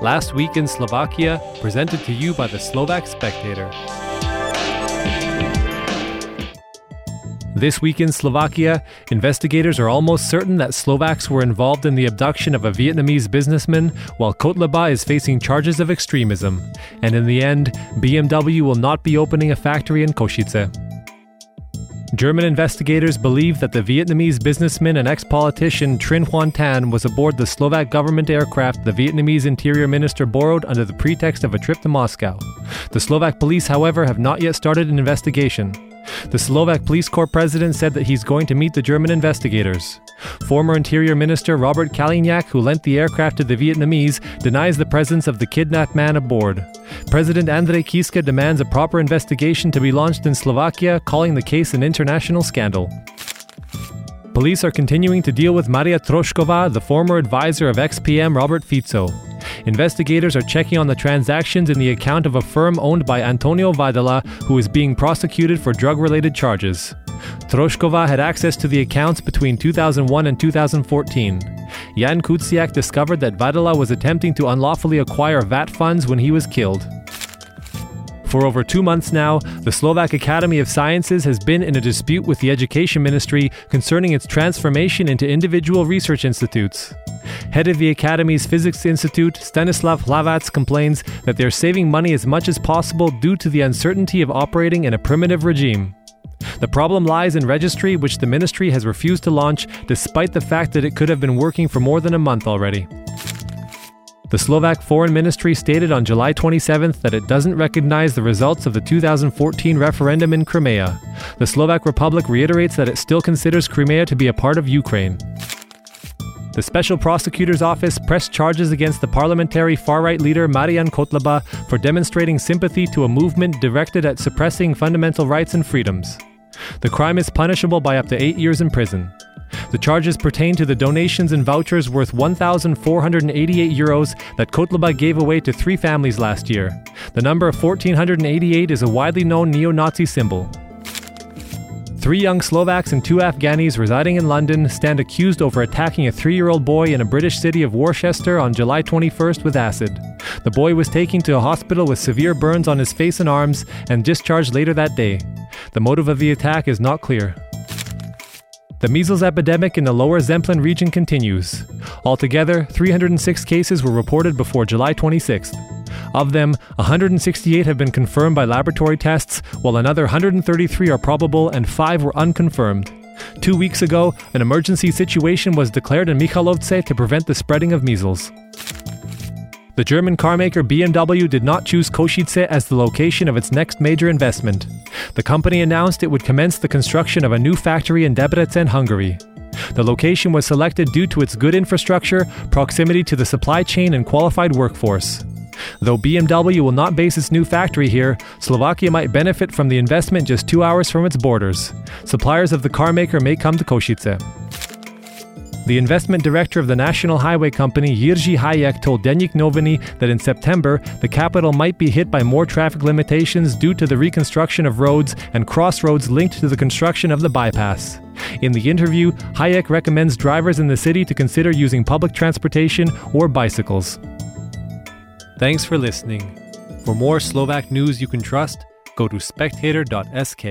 Last Week in Slovakia, presented to you by the Slovak Spectator. This week in Slovakia, investigators are almost certain that Slovaks were involved in the abduction of a Vietnamese businessman, while Kotleba is facing charges of extremism. And in the end, BMW will not be opening a factory in Košice. German investigators believe that the Vietnamese businessman and ex politician Trinh Xuan Thanh was aboard the Slovak government aircraft the Vietnamese interior minister borrowed under the pretext of a trip to Moscow. The Slovak police, however, have not yet started an investigation. The Slovak Police Corps president said that he's going to meet the German investigators. Former Interior Minister Robert Kaliňák, who lent the aircraft to the Vietnamese, denies the presence of the kidnapped man aboard. President Andrej Kiska demands a proper investigation to be launched in Slovakia, calling the case an international scandal. Police are continuing to deal with Maria Trošková, the former advisor of ex-PM Robert Fico. Investigators are checking on the transactions in the account of a firm owned by Antonio Vadala, who is being prosecuted for drug related charges. Trošková had access to the accounts between 2001 and 2014. Jan Kuciak discovered that Vadala was attempting to unlawfully acquire VAT funds when he was killed. For over two months now, the Slovak Academy of Sciences has been in a dispute with the Education Ministry concerning its transformation into individual research institutes. Head of the Academy's Physics Institute, Stanislav Hlavac, complains that they're saving money as much as possible due to the uncertainty of operating in a primitive regime. The problem lies in registry, which the ministry has refused to launch, despite the fact that it could have been working for more than a month already. The Slovak Foreign Ministry stated on July 27th that it doesn't recognize the results of the 2014 referendum in Crimea. The Slovak Republic reiterates that it still considers Crimea to be a part of Ukraine. The Special Prosecutor's Office pressed charges against the parliamentary far right leader Marian Kotleba for demonstrating sympathy to a movement directed at suppressing fundamental rights and freedoms. The crime is punishable by up to eight years in prison. The charges pertain to the donations and vouchers worth 1,488 euros that Kotleba gave away to three families last year. The number of 1,488 is a widely known neo Nazi symbol. Three young Slovaks and two Afghanis residing in London stand accused over attacking a three year old boy in a British city of Worcester on July 21st with acid. The boy was taken to a hospital with severe burns on his face and arms and discharged later that day. The motive of the attack is not clear. The measles epidemic in the lower Zemplín region continues. Altogether, 306 cases were reported before July 26th. Of them, 168 have been confirmed by laboratory tests, while another 133 are probable and 5 were unconfirmed. Two weeks ago, an emergency situation was declared in Michalovce to prevent the spreading of measles. The German carmaker BMW did not choose Košice as the location of its next major investment. The company announced it would commence the construction of a new factory in Debrecen, Hungary. The location was selected due to its good infrastructure, proximity to the supply chain, and qualified workforce. Though BMW will not base its new factory here, Slovakia might benefit from the investment just two hours from its borders. Suppliers of the carmaker may come to Košice. The investment director of the National Highway Company, Jiří Hayek, told Deník Noviny that in September, the capital might be hit by more traffic limitations due to the reconstruction of roads and crossroads linked to the construction of the bypass. In the interview, Hayek recommends drivers in the city to consider using public transportation or bicycles. Thanks for listening. For more Slovak news you can trust, go to spectator.sk.